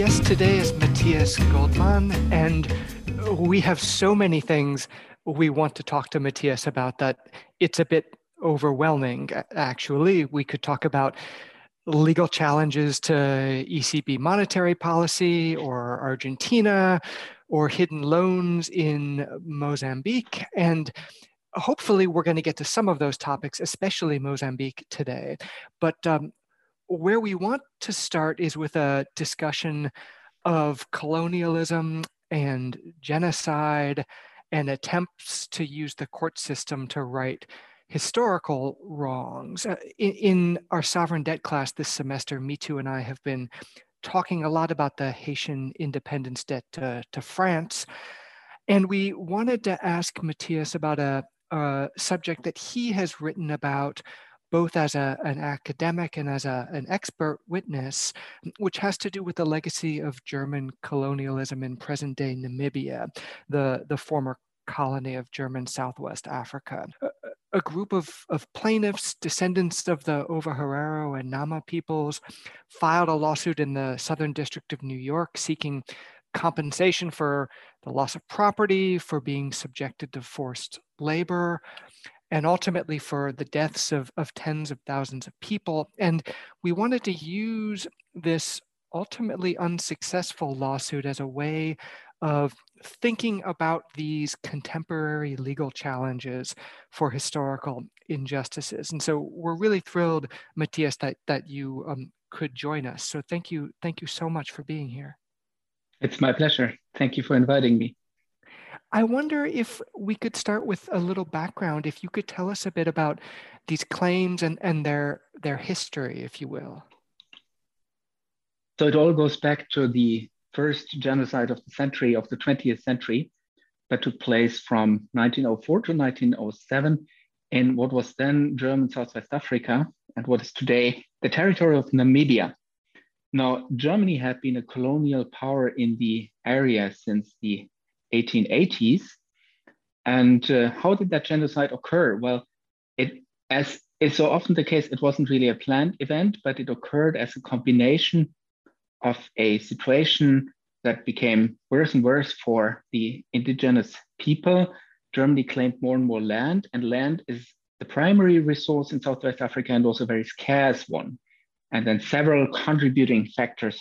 guest today is Matthias Goldmann, and we have so many things we want to talk to Matthias about that it's a bit overwhelming, actually. We could talk about legal challenges to ECB monetary policy or Argentina or hidden loans in Mozambique. And hopefully, we're going to get to some of those topics, especially Mozambique today. But um, where we want to start is with a discussion of colonialism and genocide and attempts to use the court system to right historical wrongs. Uh, in, in, our sovereign debt class this semester, Mitu and I have been talking a lot about the Haitian independence debt to, to France. And we wanted to ask Matthias about a, a subject that he has written about both as a, an academic and as a, an expert witness, which has to do with the legacy of German colonialism in present day Namibia, the, the former colony of German Southwest Africa. A, a group of, of plaintiffs, descendants of the Ovaherero and Nama peoples, filed a lawsuit in the Southern District of New York seeking compensation for the loss of property, for being subjected to forced labor, and ultimately for the deaths of, of tens of thousands of people. And we wanted to use this ultimately unsuccessful lawsuit as a way of thinking about these contemporary legal challenges for historical injustices. And so we're really thrilled, Matthias, that, that you um, could join us. So thank you, thank you so much for being here. It's my pleasure. Thank you for inviting me. I wonder if we could start with a little background. If you could tell us a bit about these claims and, and their, their history, if you will. So it all goes back to the first genocide of the century, of the 20th century, that took place from 1904 to 1907 in what was then German Southwest Africa and what is today the territory of Namibia. Now, Germany had been a colonial power in the area since the 1880s. And uh, how did that genocide occur? Well, it, as is so often the case, it wasn't really a planned event, but it occurred as a combination of a situation that became worse and worse for the indigenous people. Germany claimed more and more land, and land is the primary resource in Southwest Africa and also a very scarce one. And then several contributing factors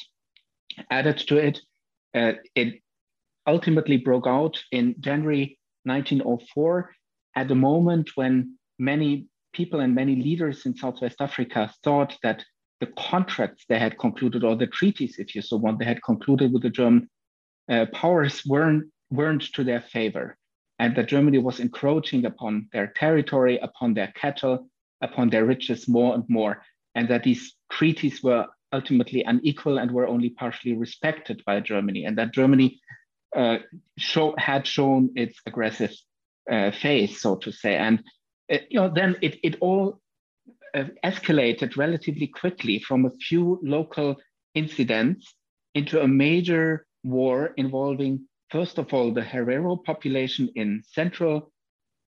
added to it. Uh, it ultimately broke out in January 1904 at a moment when many people and many leaders in Southwest Africa thought that the contracts they had concluded, or the treaties, if you so want, they had concluded with the German uh, powers weren't, weren't to their favor, and that Germany was encroaching upon their territory, upon their cattle, upon their riches more and more, and that these treaties were ultimately unequal and were only partially respected by Germany, and that Germany uh, show, had shown its aggressive uh, face, so to say. And it, you know, then it, it all uh, escalated relatively quickly from a few local incidents into a major war involving, first of all, the Herero population in central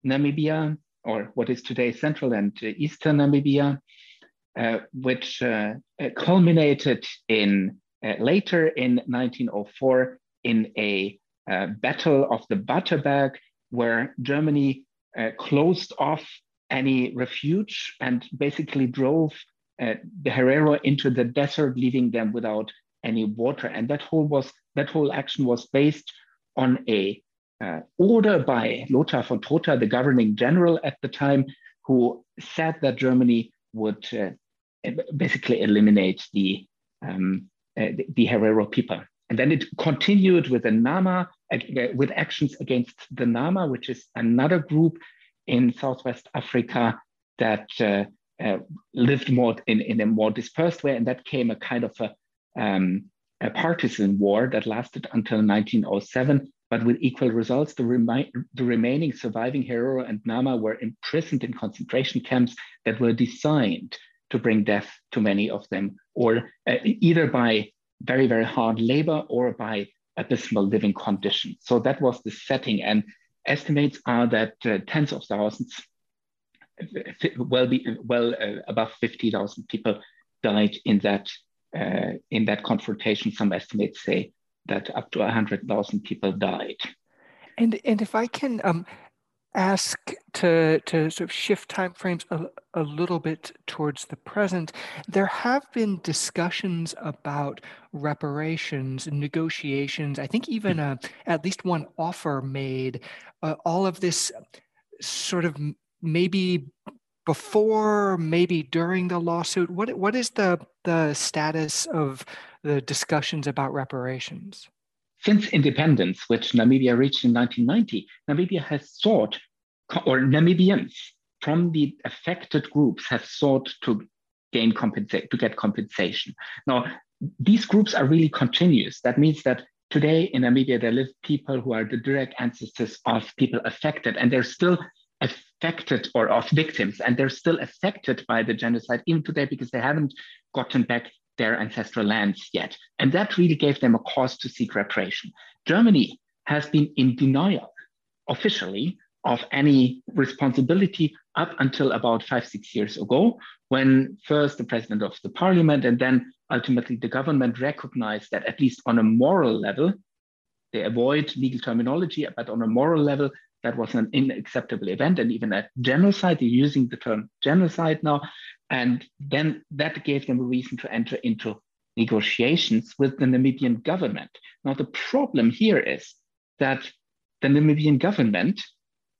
Namibia, or what is today central and eastern Namibia, uh, which uh, culminated in uh, later in 1904 in a uh, battle of the Waterberg, where Germany uh, closed off any refuge and basically drove uh, the Herero into the desert, leaving them without any water. And that whole was that whole action was based on a uh, order by Lothar von Trotha, the governing general at the time, who said that Germany would uh, basically eliminate the um, uh, the, the Herero people. And then it continued with the Nama, with actions against the Nama, which is another group in Southwest Africa that uh, uh, lived more in, in a more dispersed way. And that came a kind of a, um, a partisan war that lasted until 1907, but with equal results. The, remi- the remaining surviving Herero and Nama were imprisoned in concentration camps that were designed to bring death to many of them, or uh, either by very, very hard labor or by abysmal living conditions. So that was the setting. And estimates are that uh, tens of thousands, well, be, well uh, above 50,000 people died in that uh, in that confrontation, some estimates say that up to 100,000 people died. And, and if I can um, ask to, to sort of shift timeframes a, a little bit towards the present, there have been discussions about reparations, negotiations, I think even a, at least one offer made, uh, all of this sort of maybe before, maybe during the lawsuit? What what is the the status of the discussions about reparations? Since independence, which Namibia reached in 1990, Namibia has sought, or Namibians from the affected groups have sought to gain compensate to get compensation. Now, these groups are really continuous. That means that today in Namibia there live people who are the direct ancestors of people affected, and they're still affected or of victims, and they're still affected by the genocide even today because they haven't gotten back their ancestral lands yet. And that really gave them a cause to seek reparation. Germany has been in denial officially of any responsibility up until about five, six years ago, when first the president of the parliament and then ultimately the government recognized that, at least on a moral level, they avoid legal terminology, but on a moral level, that was an unacceptable event and even a genocide. They're using the term genocide now. And then that gave them a reason to enter into negotiations with the Namibian government. Now, the problem here is that the Namibian government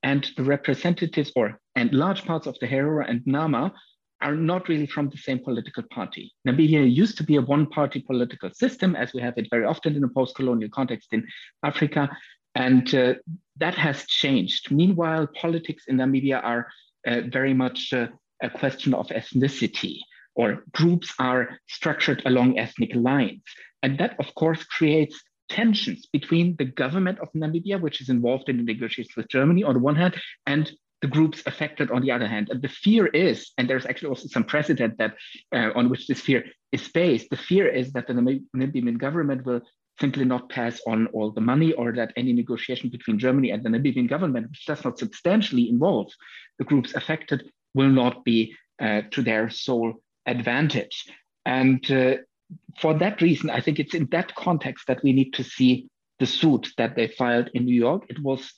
and the representatives, or and large parts of the Herero and Nama, are not really from the same political party. Namibia used to be a one party political system, as we have it very often in a post colonial context in Africa. And uh, that has changed. Meanwhile, politics in Namibia are uh, very much uh, a question of ethnicity, or groups are structured along ethnic lines. And that, of course, creates tensions between the government of Namibia, which is involved in the negotiations with Germany on the one hand, and the groups affected on the other hand. And the fear is, and there's actually also some precedent that uh, on which this fear is based. The fear is that the Namibian government will simply not pass on all the money or that any negotiation between Germany and the Namibian government, which does not substantially involve the groups affected, will not be uh, to their sole advantage. And uh, for that reason, I think it's in that context that we need to see the suit that they filed in New York. It was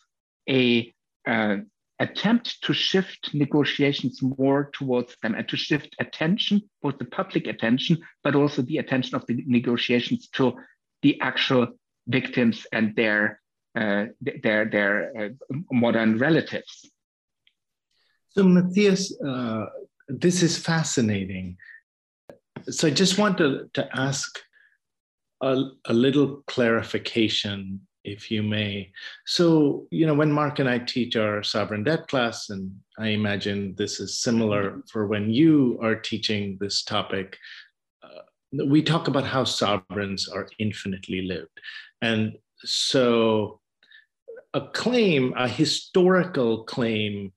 a uh, attempt to shift negotiations more towards them and to shift attention, both the public attention, but also the attention of the negotiations to the actual victims and their uh, their their uh, modern relatives. So Matthias, uh, this is fascinating. So I just want to, to ask a, a little clarification, if you may. So, you know, when Mark and I teach our sovereign debt class, and I imagine this is similar for when you are teaching this topic, we talk about how sovereigns are infinitely lived. And so a claim, a historical claim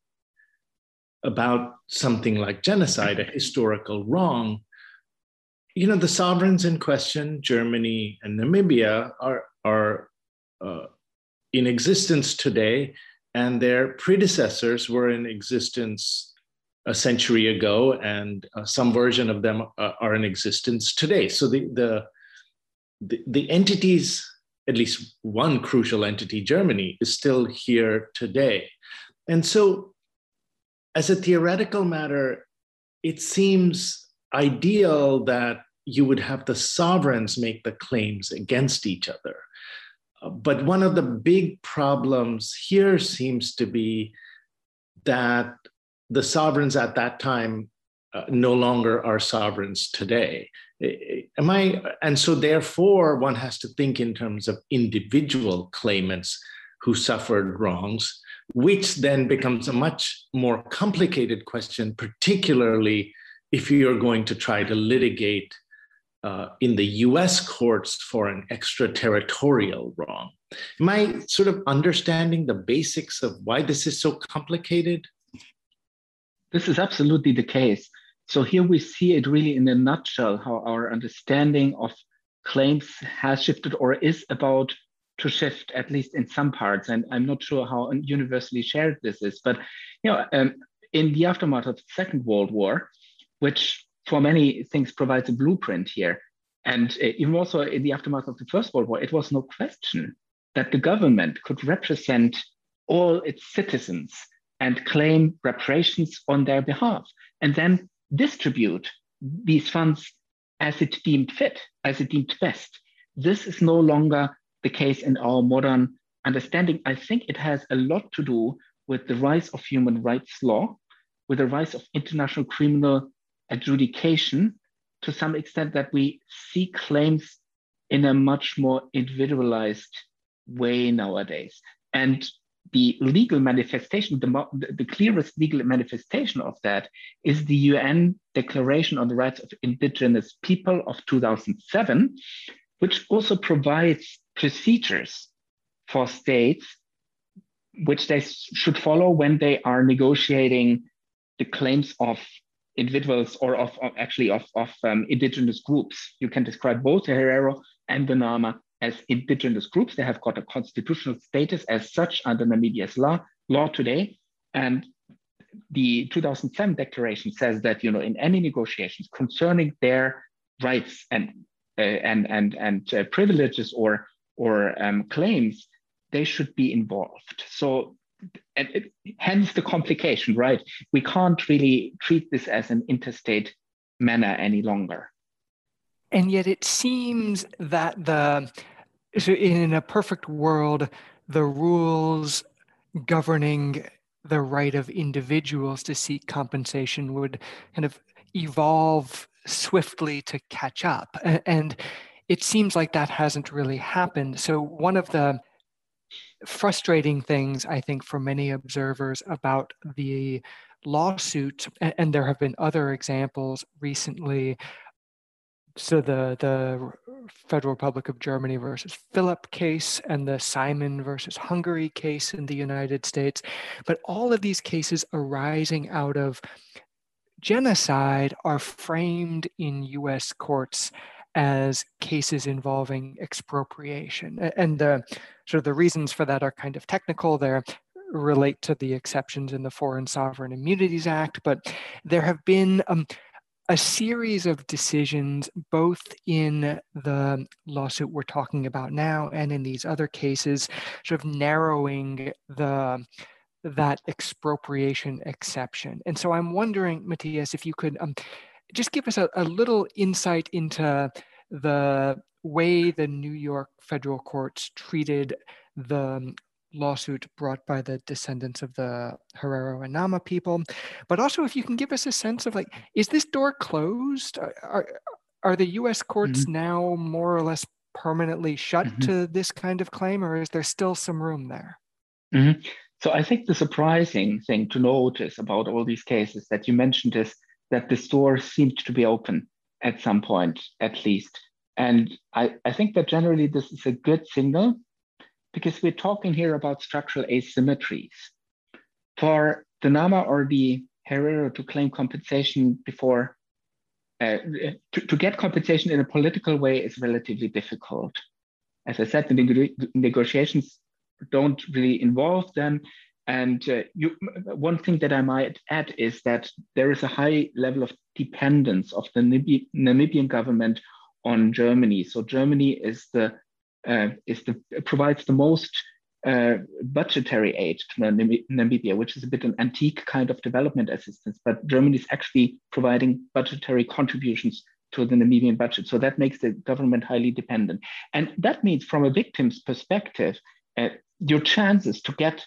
about something like genocide, a historical wrong, you know, the sovereigns in question, Germany and Namibia, are, are uh, in existence today, and their predecessors were in existence a century ago, and uh, some version of them uh, are in existence today. So the, the, the the entities, at least one crucial entity, Germany, is still here today, and so as a theoretical matter, it seems ideal that you would have the sovereigns make the claims against each other. Uh, but one of the big problems here seems to be that the sovereigns at that time uh, no longer are sovereigns today. Am I? And so, therefore, one has to think in terms of individual claimants who suffered wrongs, which then becomes a much more complicated question, particularly if you're going to try to litigate uh, in the US courts for an extraterritorial wrong. Am I sort of understanding the basics of why this is so complicated? This is absolutely the case. So here we see it really in a nutshell how our understanding of claims has shifted or is about to shift, at least in some parts. And I'm not sure how universally shared this is, but you know, um, in the aftermath of the Second World War, which for many things provides a blueprint here, And uh, even also in the aftermath of the First World War, it was no question that the government could represent all its citizens and claim reparations on their behalf, and then distribute these funds as it deemed fit, as it deemed best. This is no longer the case in our modern understanding. I think it has a lot to do with the rise of human rights law, with the rise of international criminal adjudication, to some extent that we see claims in a much more individualized way nowadays. And the legal manifestation, the, the clearest legal manifestation of that is the UN Declaration on the Rights of Indigenous People of 2007, which also provides procedures for states which they should follow when they are negotiating the claims of individuals or of, of actually of, of um, indigenous groups. You can describe both the Herero and the Nama as indigenous groups. They have got a constitutional status as such under Namibia's law, law today. And the 2007 declaration says that you know in any negotiations concerning their rights and uh, and and and uh, privileges or or um, claims, they should be involved. So and it, hence the complication, right? We can't really treat this as an interstate manner any longer. And yet it seems that the so in a perfect world, the rules governing the right of individuals to seek compensation would kind of evolve swiftly to catch up. And it seems like that hasn't really happened. So, one of the frustrating things, I think, for many observers about the lawsuit, and there have been other examples recently. So, the, the Federal Republic of Germany versus Philipp case and the Simon versus Hungary case in the United States, but all of these cases arising out of genocide are framed in US courts as cases involving expropriation. And the sort of the reasons for that are kind of technical. They relate to the exceptions in the Foreign Sovereign Immunities Act, but there have been um, a series of decisions, both in the lawsuit we're talking about now and in these other cases, sort of narrowing the that expropriation exception. And so I'm wondering, Matthias, if you could um, just give us a, a little insight into the way the New York federal courts treated the um, lawsuit brought by the descendants of the Herero and Nama people, but also if you can give us a sense of like, is this door closed? Are, are the US courts mm-hmm. now more or less permanently shut mm-hmm. to this kind of claim, or is there still some room there? Mm-hmm. So I think the surprising thing to notice about all these cases that you mentioned is that the store seemed to be open at some point, at least. And I, I think that generally this is a good signal because we're talking here about structural asymmetries. For the Nama or the Herero to claim compensation before, uh, to, to get compensation in a political way is relatively difficult. As I said, the neg negotiations don't really involve them. And uh, you, one thing that I might add is that there is a high level of dependence of the Namibian government on Germany. So Germany is the uh, is the provides the most uh, budgetary aid to Namibia, which is a bit an antique kind of development assistance. But Germany is actually providing budgetary contributions to the Namibian budget. So that makes the government highly dependent. And that means, from a victim's perspective, uh, your chances to get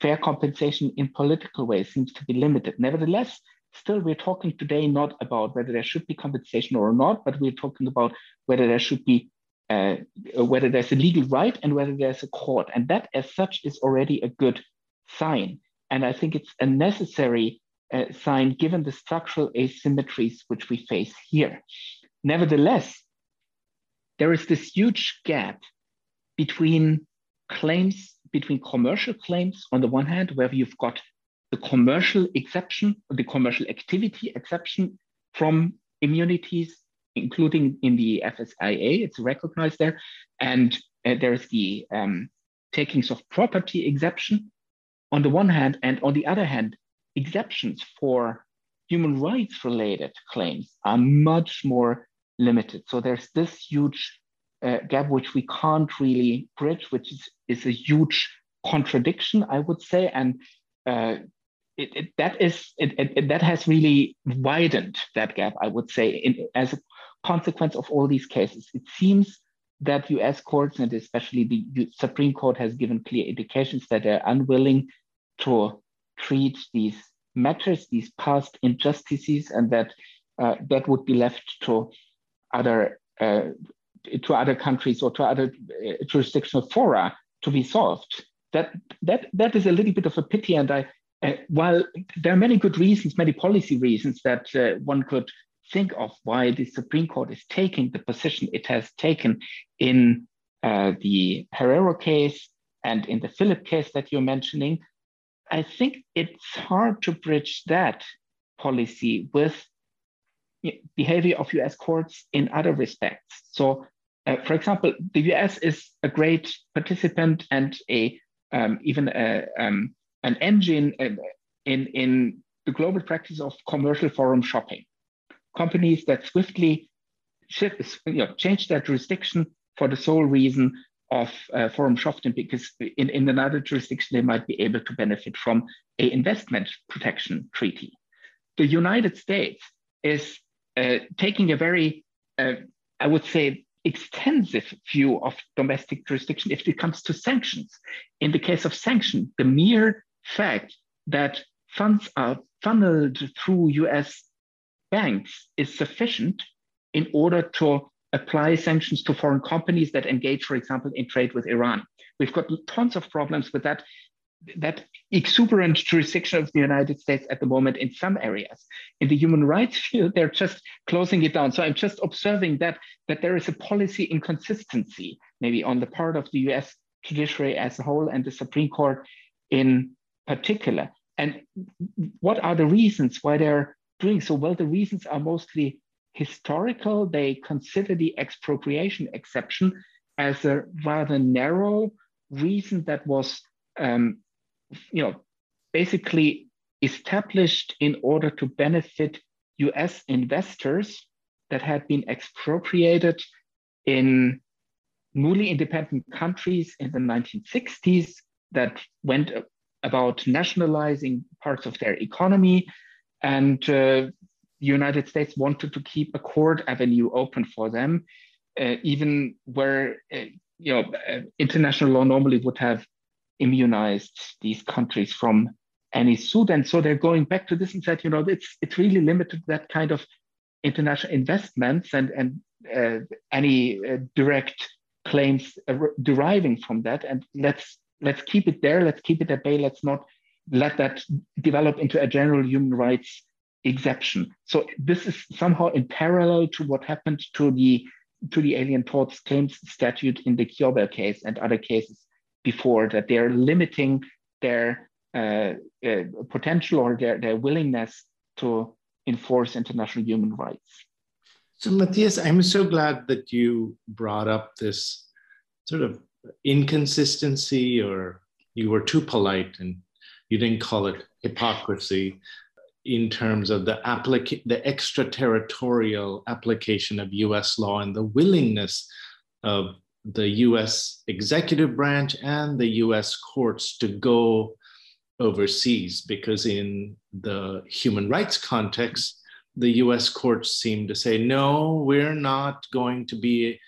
fair compensation in political ways seems to be limited. Nevertheless, still we're talking today not about whether there should be compensation or not, but we're talking about whether there should be uh, whether there's a legal right and whether there's a court. And that as such is already a good sign. And I think it's a necessary uh, sign given the structural asymmetries which we face here. Nevertheless, there is this huge gap between claims, between commercial claims on the one hand, where you've got the commercial exception, the commercial activity exception from immunities, including in the FSIA, it's recognized there. And uh, there's the um, takings of property exception on the one hand, and on the other hand, exceptions for human rights related claims are much more limited. So there's this huge uh, gap which we can't really bridge, which is, is a huge contradiction, I would say. And uh, it, it, that is it, it, that has really widened that gap, I would say, in, as a consequence of all these cases. It seems that U.S. courts and especially the Supreme Court has given clear indications that they're unwilling to treat these matters, these past injustices, and that uh, that would be left to other uh, to other countries or to other uh, jurisdictional fora to be solved. That that that is a little bit of a pity, and I. Uh, while there are many good reasons, many policy reasons that uh, one could think of why the Supreme Court is taking the position it has taken in uh, the Herero case and in the Philipp case that you're mentioning, I think it's hard to bridge that policy with behavior of US courts in other respects. So, uh, for example, the US is a great participant and a um, even a, um, an engine in, in the global practice of commercial forum shopping. Companies that swiftly shift, you know, change their jurisdiction for the sole reason of uh, forum shopping because in, in another jurisdiction they might be able to benefit from a investment protection treaty. The United States is taking a very, uh, I would say, extensive view of domestic jurisdiction if it comes to sanctions. In the case of sanction, the mere fact that funds are funneled through US banks is sufficient in order to apply sanctions to foreign companies that engage, for example, in trade with Iran. We've got tons of problems with that that exuberant jurisdiction of the United States at the moment in some areas. In the human rights field, they're just closing it down. So I'm just observing that that there is a policy inconsistency, maybe on the part of the US judiciary as a whole and the Supreme Court in particular. And what are the reasons why they're doing so? Well, the reasons are mostly historical. They consider the expropriation exception as a rather narrow reason that was um, you know, basically established in order to benefit US investors that had been expropriated in newly independent countries in the 1960s that went about nationalizing parts of their economy. And uh, the United States wanted to keep a court avenue open for them, uh, even where uh, you know uh, international law normally would have immunized these countries from any suit. And so they're going back to this and said, you know, it's it's really limited that kind of international investments and and uh, any uh, direct claims deriving from that. And let's let's keep it there. Let's keep it at bay. Let's not let that develop into a general human rights exception. So this is somehow in parallel to what happened to the to the Alien Torts Claims Statute in the Kiobel case and other cases before that they're limiting their uh, uh, potential or their, their willingness to enforce international human rights. So, Matthias, I'm so glad that you brought up this sort of inconsistency, or you were too polite and you didn't call it hypocrisy in terms of the applica- the extraterritorial application of US law and the willingness of the US executive branch and the US courts to go overseas because, in the human rights context, the US courts seem to say, no, we're not going to be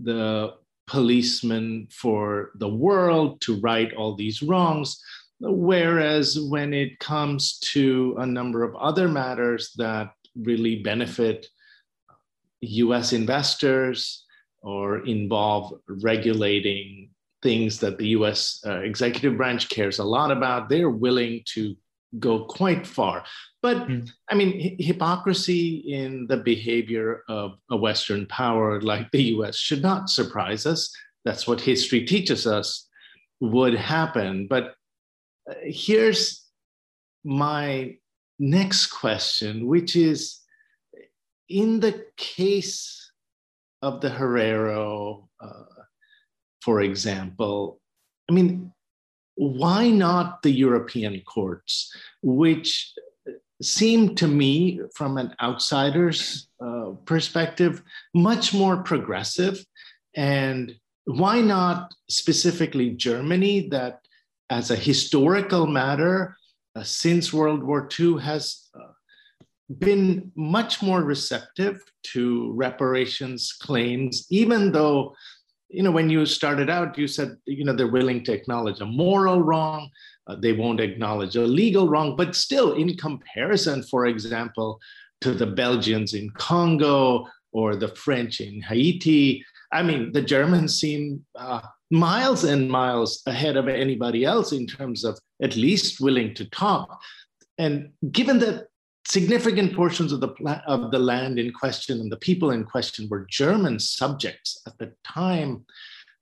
the policeman for the world to right all these wrongs. Whereas when it comes to a number of other matters that really benefit US investors, or involve regulating things that the US uh, executive branch cares a lot about, they're willing to go quite far. But mm. I mean, hypocrisy in the behavior of a Western power like the US should not surprise us. That's what history teaches us would happen. But uh, here's my next question, which is in the case of the Herero, uh, for example, I mean, why not the European courts, which seem to me, from an outsider's uh, perspective, much more progressive. And why not specifically Germany, that as a historical matter, uh, since World War II, has uh, been much more receptive to reparations claims, even though, you know, when you started out, you said, you know, they're willing to acknowledge a moral wrong, uh, they won't acknowledge a legal wrong, but still, in comparison, for example, to the Belgians in Congo or the French in Haiti, I mean, the Germans seem uh, miles and miles ahead of anybody else in terms of at least willing to talk. And given that significant portions of the, of the land in question and the people in question were German subjects at the time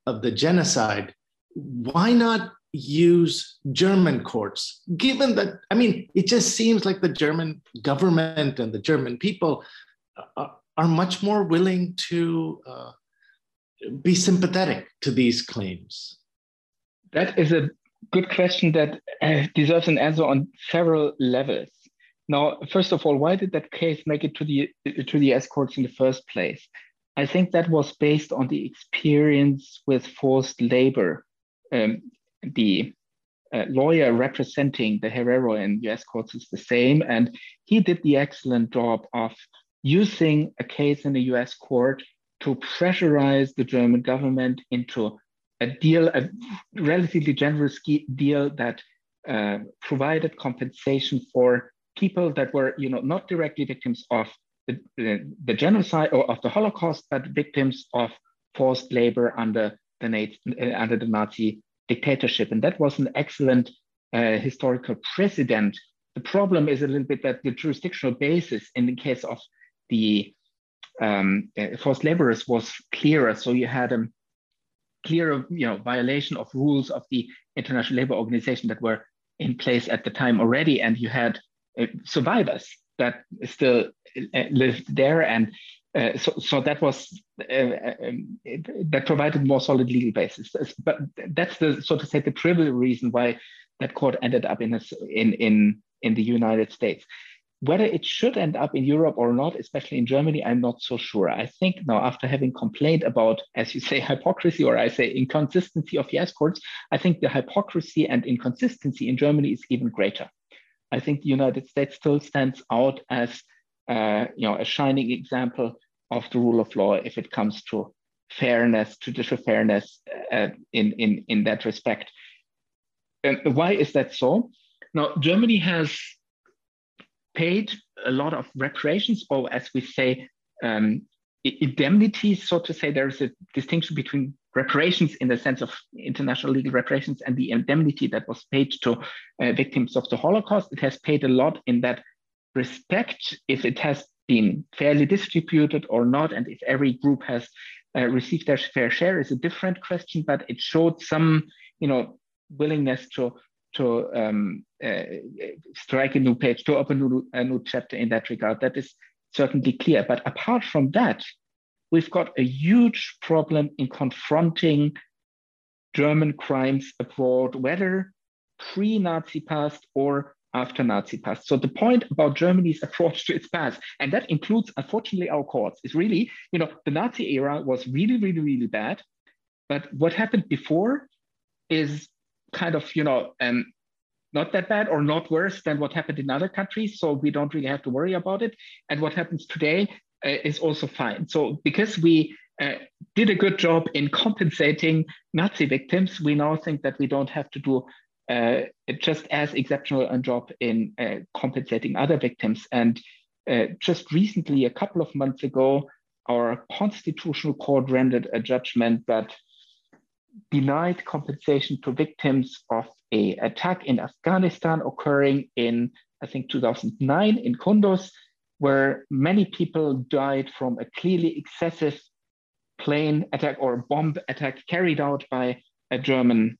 of the genocide, why not use German courts? Given that, I mean, it just seems like the German government and the German people are, are much more willing to uh, be sympathetic to these claims. That is a good question that uh, deserves an answer on several levels. Now, first of all, why did that case make it to the to the S courts in the first place? I think that was based on the experience with forced labor. Um, the uh, lawyer representing the Herero in US courts is the same, and he did the excellent job of using a case in a US court to pressurize the German government into a deal, a relatively generous deal that uh, provided compensation for people that were, you know, not directly victims of the, the, the, genocide or of the Holocaust, but victims of forced labor under the, uh, under the Nazi dictatorship. And that was an excellent uh, historical precedent. The problem is a little bit that the jurisdictional basis in the case of the um, uh, forced laborers was clearer. So you had a clearer you know, violation of rules of the International Labor Organization that were in place at the time already. And you had survivors that still uh, lived there. And uh, so, so that was uh, um, that provided more solid legal basis. But that's the so to say the trivial reason why that court ended up in a, in in in the United States. Whether it should end up in Europe or not, especially in Germany, I'm not so sure. I think now, after having complained about, as you say, hypocrisy or I say inconsistency of yes courts, I think the hypocrisy and inconsistency in Germany is even greater. I think the United States still stands out as uh, you know a shining example of the rule of law if it comes to fairness, judicial fairness uh, in, in, in that respect. And why is that so? Now, Germany has paid a lot of reparations, or as we say, um, indemnities, so to say. There's a distinction between reparations in the sense of international legal reparations and the indemnity that was paid to uh, victims of the Holocaust. It has paid a lot in that respect if it has been fairly distributed or not, and if every group has uh, received their fair share is a different question, but it showed some, you know, willingness to to um, uh, strike a new page, to open a new, a new chapter in that regard. That is certainly clear. But apart from that, we've got a huge problem in confronting German crimes abroad, whether pre-Nazi past or after Nazi past. So the point about Germany's approach to its past, and that includes, unfortunately, our courts, is really, you know, the Nazi era was really, really, really bad. But what happened before is kind of, you know, um, not that bad or not worse than what happened in other countries. So we don't really have to worry about it. And what happens today is also fine. So because we uh, did a good job in compensating Nazi victims, we now think that we don't have to do uh, just as exceptional a job in uh, compensating other victims. And uh, just recently, a couple of months ago, our constitutional court rendered a judgment that denied compensation to victims of a attack in Afghanistan occurring in, I think, 2009 in Kunduz, where many people died from a clearly excessive plane attack or bomb attack carried out by a German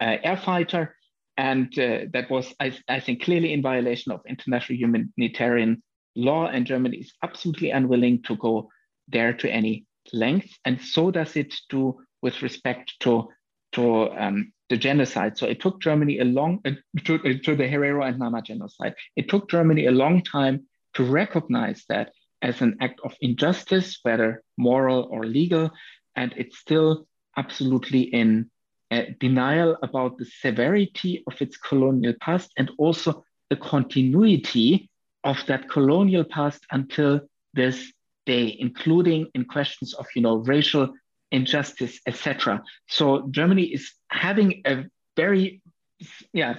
uh, air fighter. And uh, that was, I, I think, clearly in violation of international humanitarian law. And Germany is absolutely unwilling to go there to any length. And so does it do with respect to, to um, the genocide. So it took Germany a long, uh, to, uh, to the Herero and Nama genocide. It took Germany a long time to recognize that as an act of injustice, whether moral or legal, and it's still absolutely in uh, denial about the severity of its colonial past and also the continuity of that colonial past until this day, including in questions of you know racial injustice, etc. So Germany is having a very yeah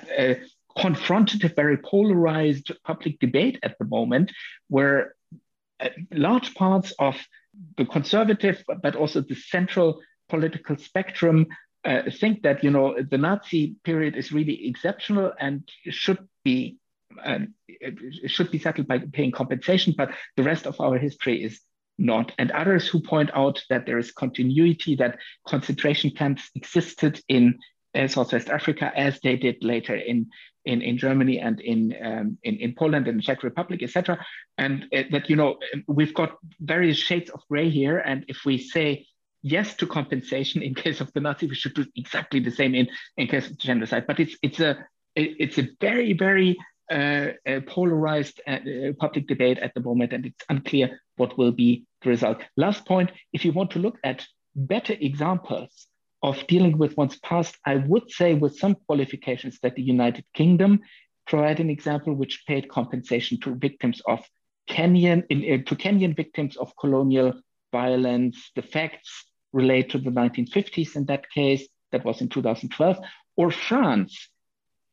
confronted a very polarized public debate at the moment, where uh, large parts of the conservative, but also the central political spectrum uh, think that you know the Nazi period is really exceptional and should be um, should be settled by paying compensation, but the rest of our history is not. And others who point out that there is continuity, that concentration camps existed in uh, Southwest Africa as they did later in in, in Germany and in, um, in in Poland and Czech Republic, etc. And uh, that you know we've got various shades of gray here. And if we say yes to compensation in case of the Nazi, we should do exactly the same in in case of genocide. But it's it's a it's a very very uh, a polarized uh, uh, public debate at the moment, and it's unclear what will be the result. Last point: if you want to look at better examples of dealing with one's past, I would say, with some qualifications, that the United Kingdom provide an example which paid compensation to victims of Kenyan, in, uh, to Kenyan victims of colonial violence. The facts relate to the 1950s in that case, that was in 2012. Or France,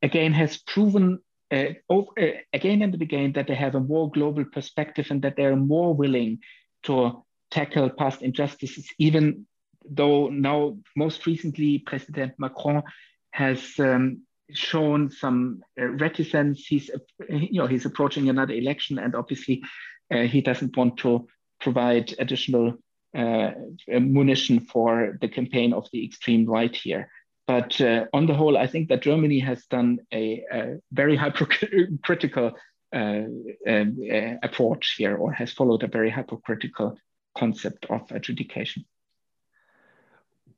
again, has proven uh, over, uh, again and again that they have a more global perspective and that they're more willing to tackle past injustices, even though now, most recently, President Macron has um, shown some uh, reticence. He's, uh, you know, he's approaching another election, and obviously, uh, he doesn't want to provide additional uh, munition for the campaign of the extreme right here. But uh, on the whole, I think that Germany has done a, a very hypocritical uh, um, approach here, or has followed a very hypocritical concept of adjudication.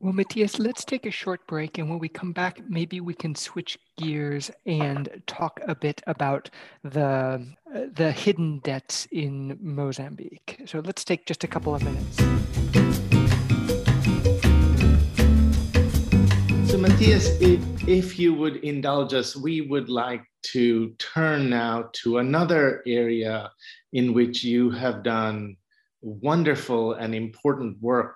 Well, Matthias, let's take a short break. And when we come back, maybe we can switch gears and talk a bit about the, uh, the hidden debts in Mozambique. So let's take just a couple of minutes. So, Matthias, if, if you would indulge us, we would like to turn now to another area in which you have done wonderful and important work,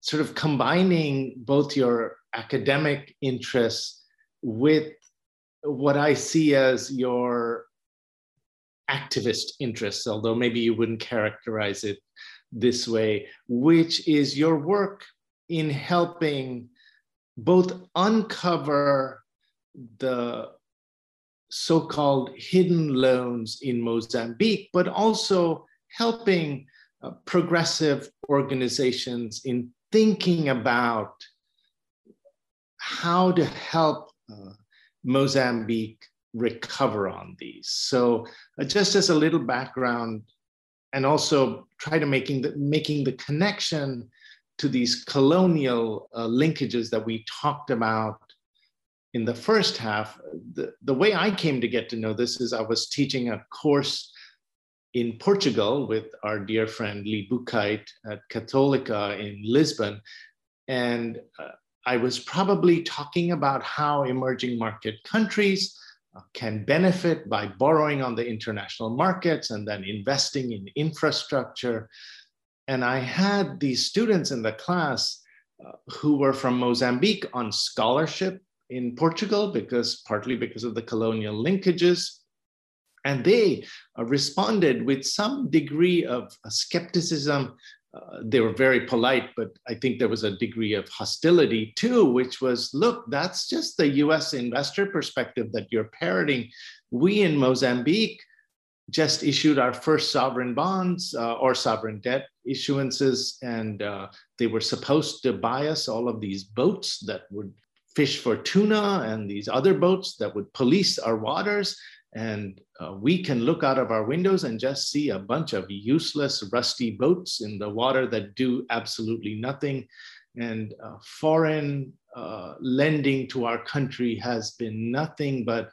sort of combining both your academic interests with what I see as your activist interests, although maybe you wouldn't characterize it this way, which is your work in helping both uncover the so-called hidden loans in Mozambique, but also helping uh, progressive organizations in thinking about how to help uh, Mozambique recover on these. So uh, just as a little background, and also try to making the, making the connection to these colonial uh, linkages that we talked about in the first half, the, the way I came to get to know this is I was teaching a course in Portugal with our dear friend Lee Buchheit at Católica in Lisbon. And uh, I was probably talking about how emerging market countries uh, can benefit by borrowing on the international markets and then investing in infrastructure and I had these students in the class uh, who were from Mozambique on scholarship in Portugal, because partly because of the colonial linkages. And they uh, responded with some degree of uh, skepticism. Uh, they were very polite, but I think there was a degree of hostility too, which was look, that's just the US investor perspective that you're parroting. We in Mozambique just issued our first sovereign bonds uh, or sovereign debt issuances, and uh, they were supposed to buy us all of these boats that would fish for tuna and these other boats that would police our waters. And uh, we can look out of our windows and just see a bunch of useless, rusty boats in the water that do absolutely nothing. And uh, foreign uh, lending to our country has been nothing but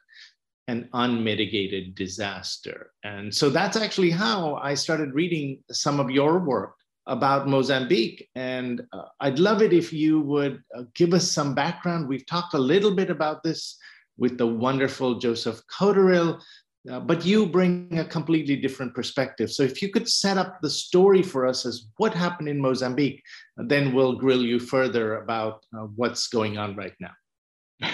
an unmitigated disaster. And so that's actually how I started reading some of your work about Mozambique. And uh, I'd love it if you would uh, give us some background. We've talked a little bit about this with the wonderful Joseph Cotterill, uh, but you bring a completely different perspective. So if you could set up the story for us as what happened in Mozambique, then we'll grill you further about uh, what's going on right now.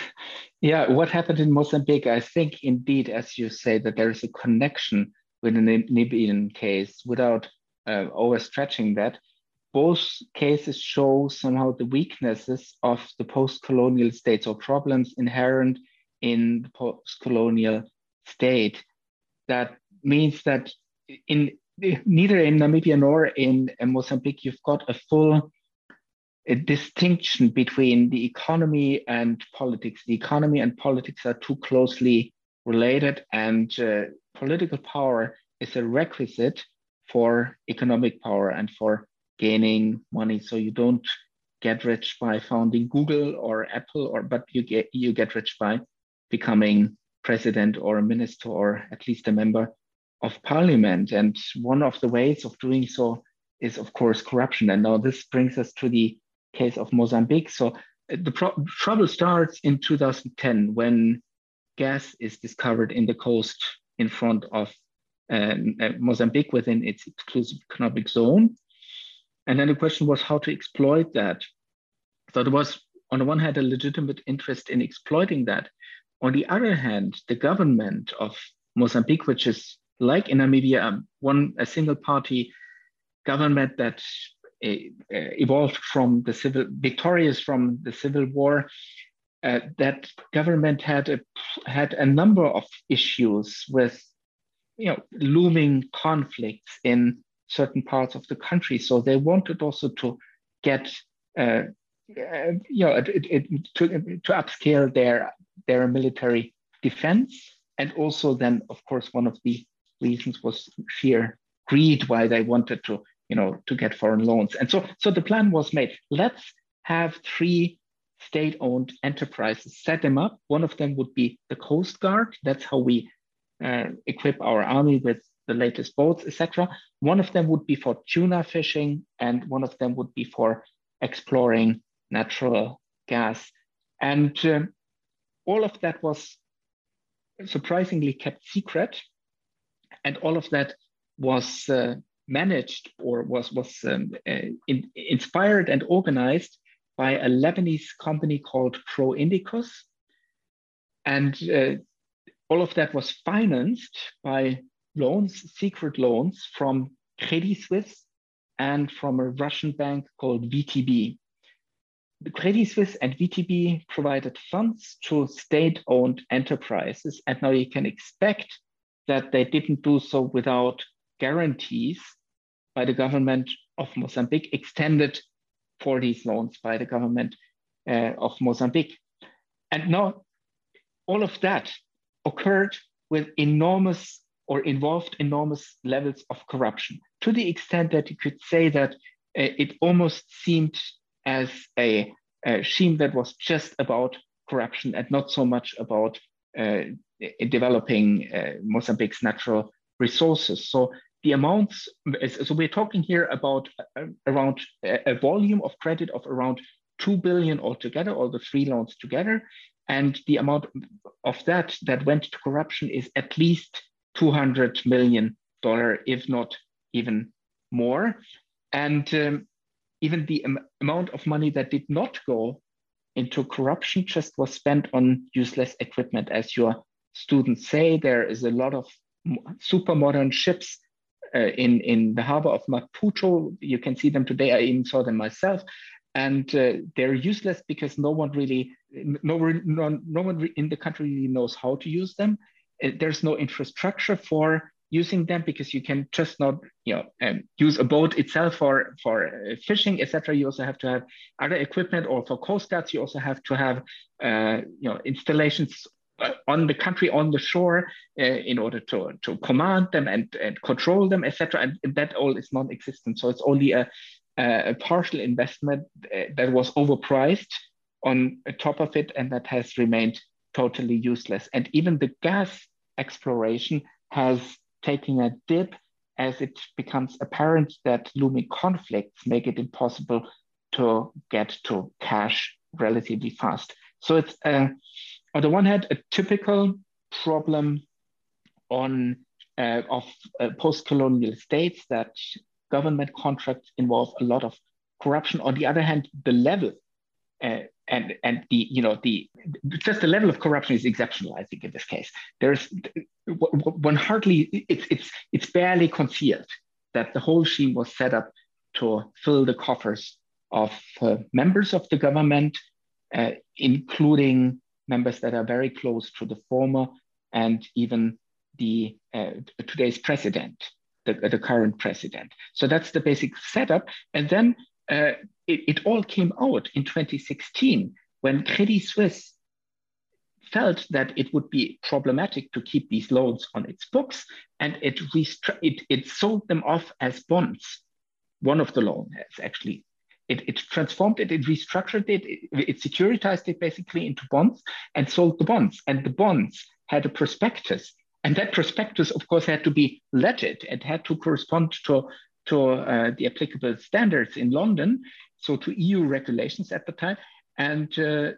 Yeah, what happened in Mozambique? I think indeed, as you say, that there is a connection with the Namibian case without uh, overstretching that. Both cases show somehow the weaknesses of the post-colonial states or problems inherent in the post-colonial state. That means that in neither in Namibia nor in Mozambique, you've got a full a distinction between the economy and politics. The economy and politics are too closely related, and uh, political power is a requisite for economic power and for gaining money. So you don't get rich by founding Google or Apple, or but you get you get rich by becoming president or a minister or at least a member of parliament. And one of the ways of doing so is, of course, corruption. And now this brings us to the case of Mozambique. So uh, the trouble starts in 2010 when gas is discovered in the coast in front of uh, uh, Mozambique within its exclusive economic zone. And then the question was how to exploit that. So there was, on the one hand, a legitimate interest in exploiting that. On the other hand, the government of Mozambique, which is like in Namibia, um, one a single party government that uh, evolved from the civil, victorious from the civil war, uh, that government had a, had a number of issues with, you know, looming conflicts in certain parts of the country. So they wanted also to get, uh, you know, it, it, to, to upscale their their military defense, and also then, of course, one of the reasons was sheer greed why they wanted to you know, to get foreign loans. And so, so the plan was made. Let's have three state-owned enterprises, set them up. One of them would be the Coast Guard. That's how we uh, equip our army with the latest boats, etc. One of them would be for tuna fishing, and one of them would be for exploring natural gas. And um, all of that was surprisingly kept secret. And all of that was uh, managed or was, was um, uh, in, inspired and organized by a Lebanese company called Pro Indicus. And uh, all of that was financed by loans, secret loans from Credit Suisse and from a Russian bank called VTB. Credit Suisse and VTB provided funds to state owned enterprises. And now you can expect that they didn't do so without guarantees by the government of Mozambique, extended for these loans by the government uh, of Mozambique. And now all of that occurred with enormous or involved enormous levels of corruption to the extent that you could say that uh, it almost seemed as a, a, scheme that was just about corruption and not so much about uh, developing uh, Mozambique's natural resources. So the amounts, so we're talking here about uh, around a volume of credit of around 2 billion altogether, all the three loans together. And the amount of that that went to corruption is at least 200 million dollar, if not even more. And um, even the am amount of money that did not go into corruption just was spent on useless equipment. As your students say, there is a lot of super modern ships uh, in, in the harbor of Maputo. You can see them today. I even saw them myself. And uh, they're useless because no one really, no, no, no one in the country really knows how to use them. Uh, there's no infrastructure for using them because you can just not you know um, use a boat itself for for uh, fishing etc you also have to have other equipment or for coast guards you also have to have uh, you know installations on the country on the shore uh, in order to, to command them and, and control them, etc. And that all is non-existent. So it's only a, a partial investment uh, that was overpriced on top of it, and that has remained totally useless. And even the gas exploration has taken a dip as it becomes apparent that looming conflicts make it impossible to get to cash relatively fast. So it's uh, on the one hand a typical problem on uh, of uh, post-colonial states that government contracts involve a lot of corruption. On the other hand, the level uh, and and the you know the just the level of corruption is exceptional. I think in this case, there's one hardly it's it's it's barely concealed that the whole scheme was set up to fill the coffers of uh, members of the government, uh, including members that are very close to the former and even the uh, today's president, the, the current president. So that's the basic setup. And then uh, it, it all came out in 2016 when Credit Suisse felt that it would be problematic to keep these loans on its books and it, it, it sold them off as bonds. One of the loans actually. It, it transformed it, it restructured it, it, it securitized it basically into bonds and sold the bonds. And the bonds had a prospectus. And that prospectus, of course, had to be legit. It had to correspond to to uh, the applicable standards in London, so to EU regulations at the time. And uh,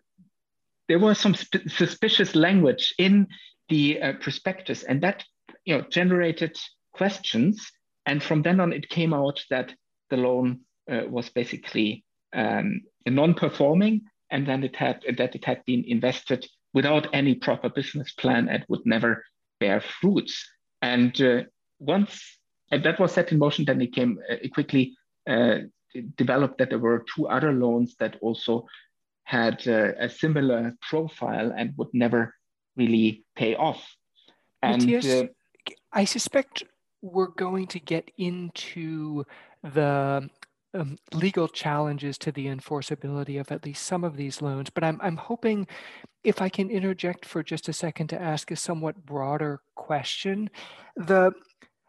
there was some suspicious language in the uh, prospectus, and that you know generated questions. And from then on, it came out that the loan uh, was basically um, non-performing, and then it had that it had been invested without any proper business plan and would never bear fruits. And uh, once and that was set in motion. Then it came uh, it quickly uh, developed that there were two other loans that also had uh, a similar profile and would never really pay off. And Matthias, uh, I suspect we're going to get into the um, legal challenges to the enforceability of at least some of these loans. But I'm, I'm hoping if I can interject for just a second to ask a somewhat broader question. The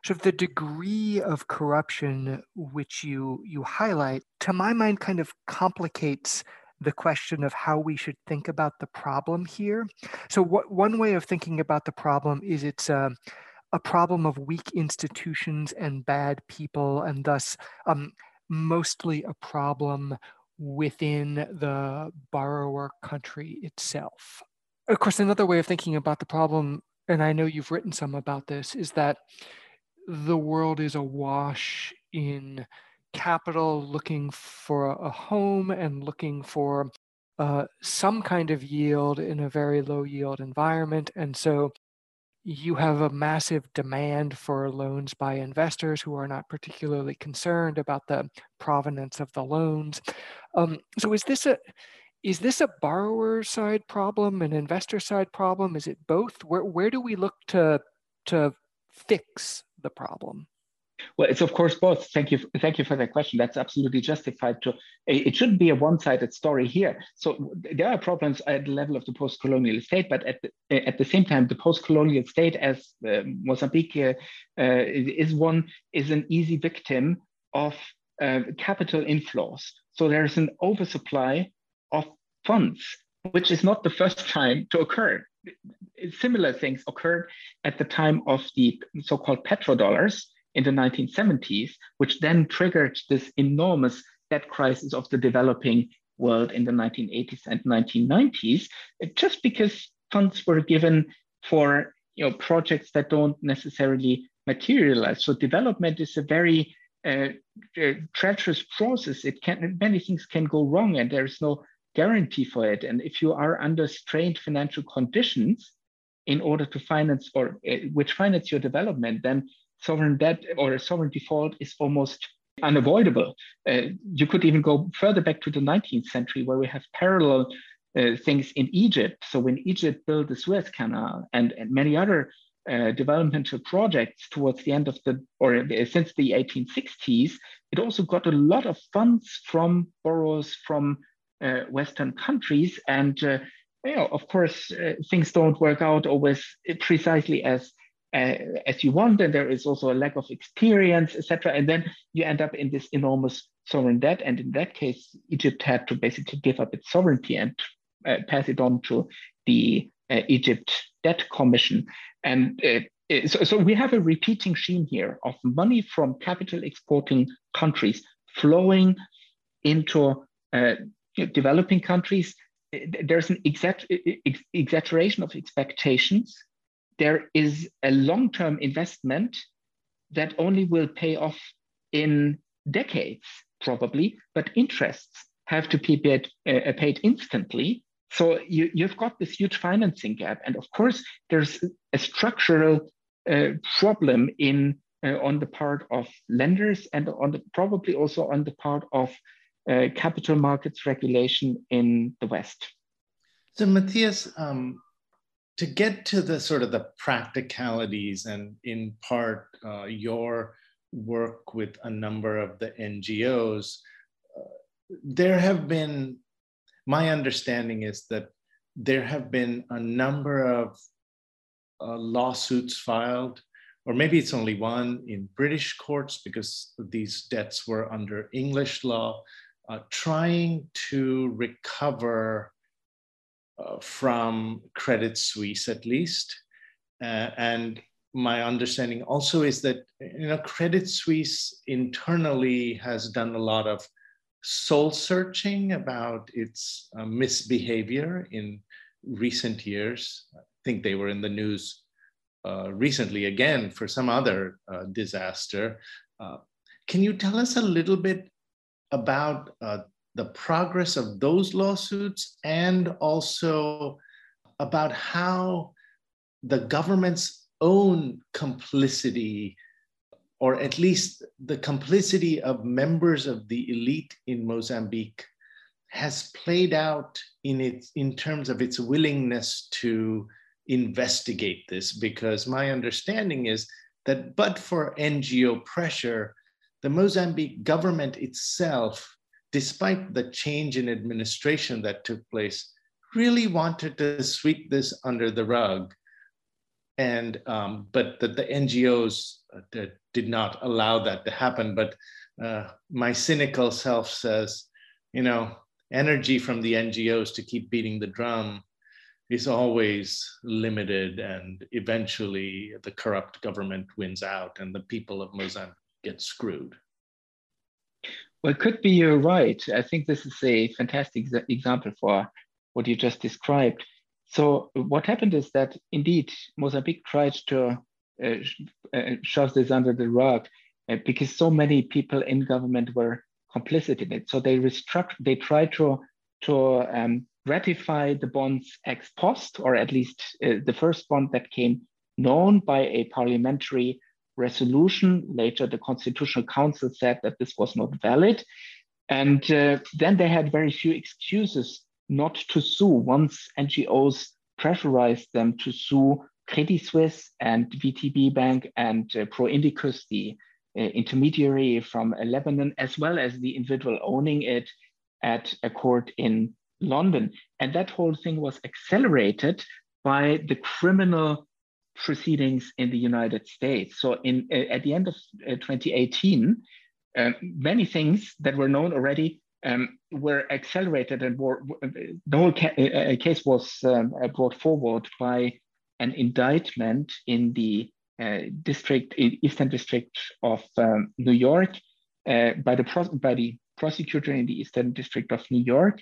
sort of the degree of corruption which you you highlight to my mind kind of complicates the question of how we should think about the problem here. So what one way of thinking about the problem is it's a, a problem of weak institutions and bad people and thus um, mostly a problem within the borrower country itself. Of course another way of thinking about the problem and i know you've written some about this is that the world is awash in capital looking for a home and looking for uh, some kind of yield in a very low yield environment. And so you have a massive demand for loans by investors who are not particularly concerned about the provenance of the loans. Um, so is this a is this a borrower side problem, an investor side problem? Is it both? Where where do we look to to fix the problem? Well, it's of course both. Thank you. Thank you for that question. That's absolutely justified. To it shouldn't be a one-sided story here. So there are problems at the level of the post-colonial state, but at the, at the same time, the post-colonial state, as uh, Mozambique uh, is one, is an easy victim of uh, capital inflows. So there is an oversupply of funds, which is not the first time to occur similar things occurred at the time of the so-called petrodollars in the 1970s, which then triggered this enormous debt crisis of the developing world in the 1980s and 1990s, just because funds were given for you know projects that don't necessarily materialize. So development is a very uh, uh, treacherous process. It can many things can go wrong, and there is no guarantee for it. And if you are under strained financial conditions in order to finance or uh, which finance your development, then sovereign debt or sovereign default is almost unavoidable. Uh, you could even go further back to the 19th century where we have parallel uh, things in Egypt. So when Egypt built the Suez Canal and, and many other uh, developmental projects towards the end of the, or uh, since the 1860s, it also got a lot of funds from borrowers from Western countries. And uh, you know, of course, uh, things don't work out always precisely as as you want, and there is also a lack of experience, etc. And then you end up in this enormous sovereign debt. And in that case, Egypt had to basically give up its sovereignty and uh, pass it on to the uh, Egypt Debt Commission. And uh, uh, so, so we have a repeating scheme here of money from capital exporting countries flowing into uh, developing countries. There's an exaggeration of expectations. There is a long term investment that only will pay off in decades, probably, but interests have to be paid, uh, paid instantly. So you, you've got this huge financing gap. And of course, there's a structural uh, problem in uh, on the part of lenders and on the, probably also on the part of uh, capital markets regulation in the West. So Matthias, um, to get to the sort of the practicalities and in part uh, your work with a number of the NGOs, uh, there have been, my understanding is that there have been a number of uh, lawsuits filed, or maybe it's only one in British courts because these debts were under English law, uh, trying to recover uh, from Credit Suisse at least. Uh, and my understanding also is that you know Credit Suisse internally has done a lot of soul searching about its uh, misbehavior in recent years. I think they were in the news uh, recently again for some other uh, disaster. Can you tell us a little bit about uh, the progress of those lawsuits and also about how the government's own complicity or at least the complicity of members of the elite in Mozambique has played out in its in terms of its willingness to investigate this. Because my understanding is that but for NGO pressure, the Mozambique government itself, despite the change in administration that took place, really wanted to sweep this under the rug. And um, but that the NGOs uh, did not allow that to happen. But uh, my cynical self says, you know, energy from the NGOs to keep beating the drum is always limited and eventually the corrupt government wins out and the people of Mozambique get screwed. Well, it could be you're right. I think this is a fantastic example for what you just described. So what happened is that indeed Mozambique tried to uh, uh, shove this under the rug uh, because so many people in government were complicit in it. So they restruct, they tried to to um, ratify the bonds ex post, or at least uh, the first bond that came known by a parliamentary resolution. Later, the Constitutional Council said that this was not valid. And uh, then they had very few excuses not to sue once NGOs pressurized them to sue Credit Suisse and VTB Bank and uh, Pro Indicus, the uh, intermediary from Lebanon, as well as the individual owning it at a court in London. And that whole thing was accelerated by the criminal proceedings in the United States. So in uh, at the end of uh, 2018, uh, many things that were known already um, were accelerated and were, the whole ca uh, uh, case was um, uh, brought forward by an indictment in the district, Eastern District of um, New York by the by the prosecutor in the Eastern District of New York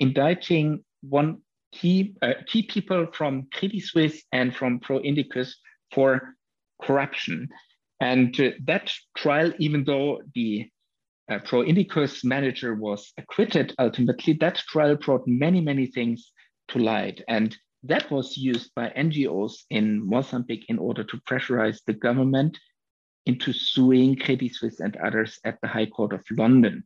indicting one key, uh, key people from Credit Suisse and from Pro Indicus for corruption. And uh, that trial, even though the uh, Pro Indicus manager was acquitted ultimately, that trial brought many, many things to light. And that was used by NGOs in Mozambique in order to pressurize the government into suing Credit Suisse and others at the High Court of London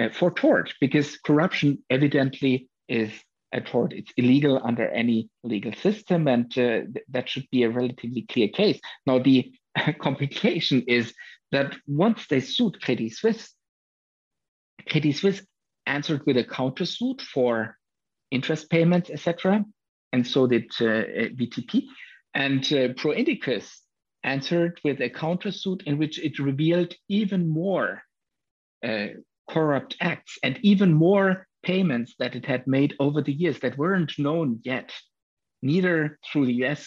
uh, for tort because corruption evidently is tort. It's illegal under any legal system, and uh, th that should be a relatively clear case. Now, the complication is that once they sued Credit Suisse, Credit Suisse answered with a countersuit for interest payments, etc., and so did uh. And uh, Pro Indicus answered with a countersuit in which it revealed even more uh, corrupt acts and even more payments that it had made over the years that weren't known yet neither through the US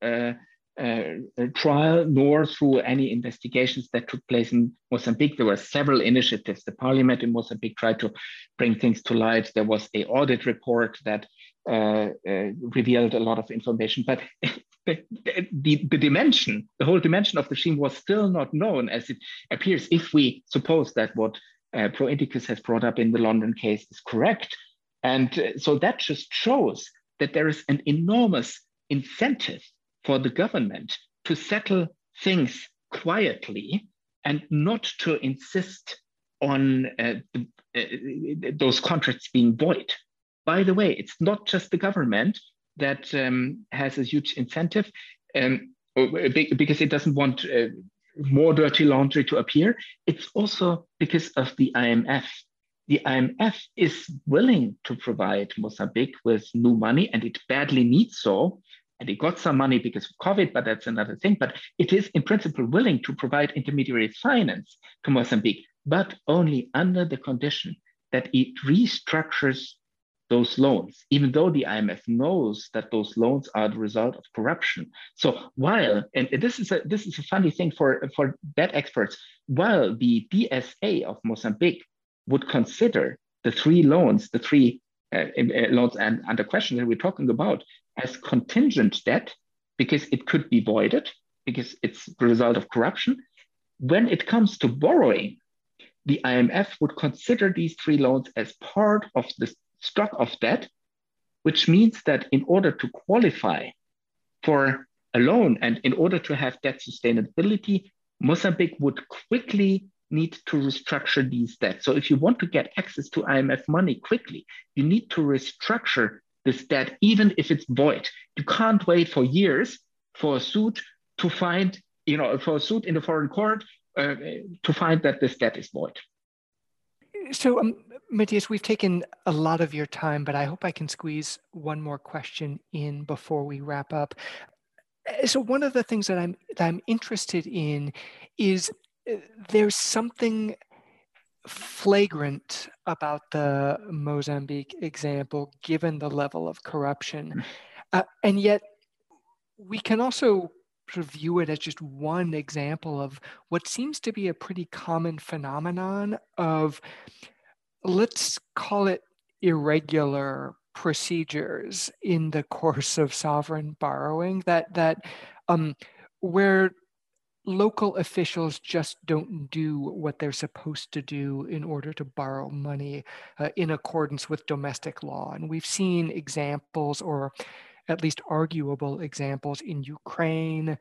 uh, uh, trial nor through any investigations that took place in Mozambique. There were several initiatives. The parliament in Mozambique tried to bring things to light. There was a audit report that uh, uh, revealed a lot of information, but the, the, the, dimension, the whole dimension of the scheme was still not known as it appears if we suppose that what uh, Pro Indicus has brought up in the London case is correct. And uh, so that just shows that there is an enormous incentive for the government to settle things quietly and not to insist on uh, the, uh, those contracts being void. By the way, it's not just the government that um, has a huge incentive um, because it doesn't want uh, more dirty laundry to appear. It's also because of the IMF. The IMF is willing to provide Mozambique with new money, and it badly needs so and it got some money because of COVID, but that's another thing. But it is in principle willing to provide intermediary finance to Mozambique, but only under the condition that it restructures those loans, even though the IMF knows that those loans are the result of corruption. So while, and this is a this is a funny thing for, for debt experts, while the DSA of Mozambique would consider the three loans, the three uh, uh, loans and under question that we're talking about as contingent debt because it could be voided because it's the result of corruption. When it comes to borrowing, the IMF would consider these three loans as part of the stock of debt, which means that in order to qualify for a loan and in order to have debt sustainability, Mozambique would quickly need to restructure these debts. So if you want to get access to IMF money quickly, you need to restructure this debt, even if it's void. You can't wait for years for a suit to find, you know, for a suit in the foreign court uh, to find that this debt is void. So, um, Matthias, we've taken a lot of your time, but I hope I can squeeze one more question in before we wrap up. Uh, so, one of the things that I'm that I'm interested in is uh, there's something flagrant about the Mozambique example, given the level of corruption. Hmm. Uh, and yet, we can also sort of view it as just one example of what seems to be a pretty common phenomenon of, let's call it irregular procedures in the course of sovereign borrowing that that um, where local officials just don't do what they're supposed to do in order to borrow money uh, in accordance with domestic law. And we've seen examples, or at least arguable examples, in Ukraine,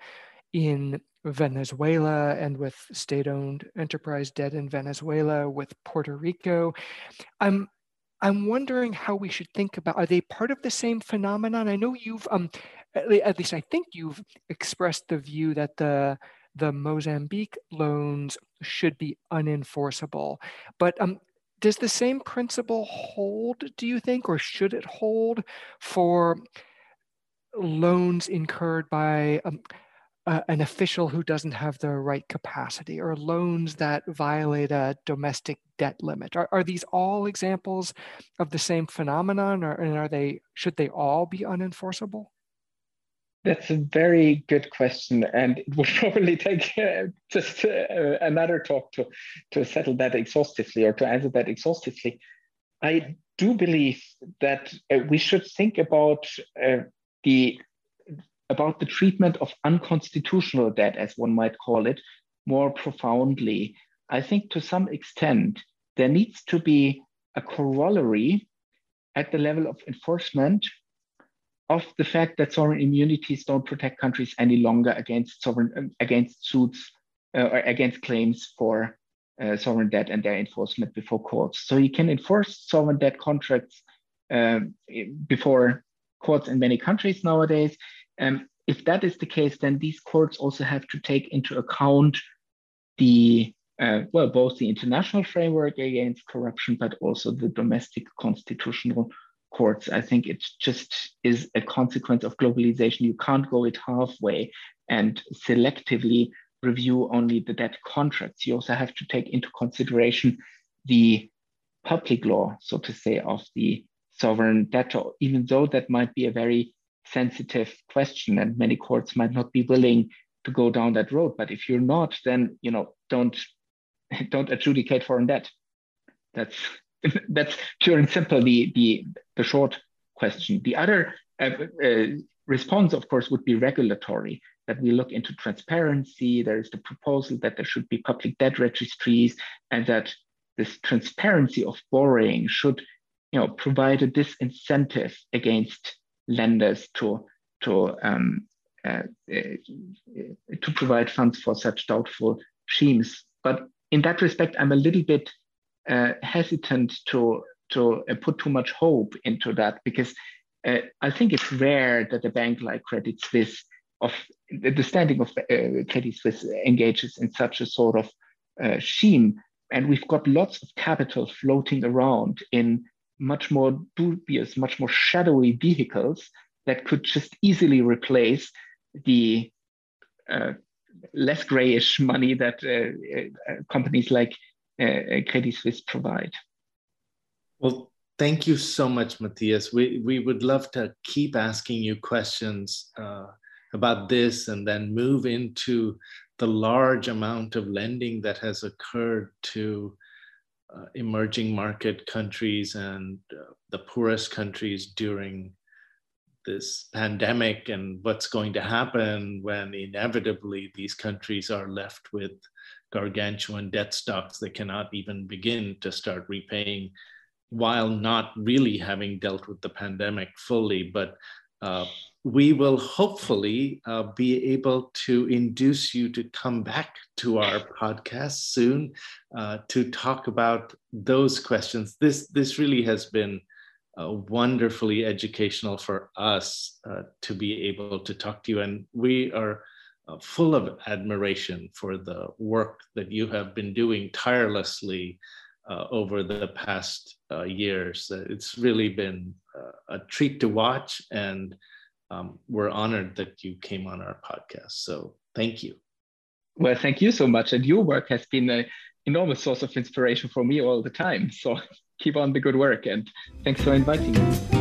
in Venezuela, and with state owned enterprise debt in Venezuela, with Puerto Rico. I'm I'm wondering how we should think about are they part of the same phenomenon? I know you've um at least I think you've expressed the view that the the Mozambique loans should be unenforceable. But um, does the same principle hold, do you think, or should it hold for loans incurred by um, uh, an official who doesn't have the right capacity or loans that violate a domestic debt limit? Are, are these all examples of the same phenomenon or and are they, should they all be unenforceable? That's a very good question, and it would probably take uh, just uh, another talk to to settle that exhaustively or to answer that exhaustively. I do believe that uh, we should think about uh, the about the treatment of unconstitutional debt, as one might call it, more profoundly. I think to some extent there needs to be a corollary at the level of enforcement of the fact that sovereign immunities don't protect countries any longer against sovereign against suits uh, or against claims for uh, sovereign debt and their enforcement before courts. So you can enforce sovereign debt contracts uh, before courts in many countries nowadays. Um, if that is the case, then these courts also have to take into account the uh, well, both the international framework against corruption, but also the domestic constitutional courts. I think it just is a consequence of globalization. You can't go it halfway and selectively review only the debt contracts. You also have to take into consideration the public law, so to say, of the sovereign debtor, even though that might be a very sensitive question, and many courts might not be willing to go down that road. But if you're not, then you know don't don't adjudicate foreign debt. That's that's pure and simple the the the short question. The other uh, uh, response, of course, would be regulatory. That we look into transparency. There is the proposal that there should be public debt registries, and that this transparency of borrowing should, you know, provide a disincentive against lenders to to um, uh, uh, to provide funds for such doubtful schemes. But in that respect, I'm a little bit uh, hesitant to to uh, put too much hope into that because uh, I think it's rare that a bank like Credit Suisse of the standing of uh, Credit Suisse engages in such a sort of scheme, and we've got lots of capital floating around in much more dubious, much more shadowy vehicles that could just easily replace the uh, less grayish money that uh, uh, companies like uh, Credit Suisse provide. Well, thank you so much, Matthias. We, we would love to keep asking you questions uh, about this and then move into the large amount of lending that has occurred to uh, emerging market countries and uh, the poorest countries during this pandemic and what's going to happen when inevitably these countries are left with gargantuan debt stocks they cannot even begin to start repaying while not really having dealt with the pandemic fully. But uh, we will hopefully uh, be able to induce you to come back to our podcast soon uh, to talk about those questions. This this really has been uh, wonderfully educational for us uh, to be able to talk to you, and we are. Uh, full of admiration for the work that you have been doing tirelessly over the past years. it's really been a treat to watch, and um, we're honored that you came on our podcast. So thank you. Well, thank you so much. And your work has been an enormous source of inspiration for me all the time. So keep on the good work and thanks for inviting me.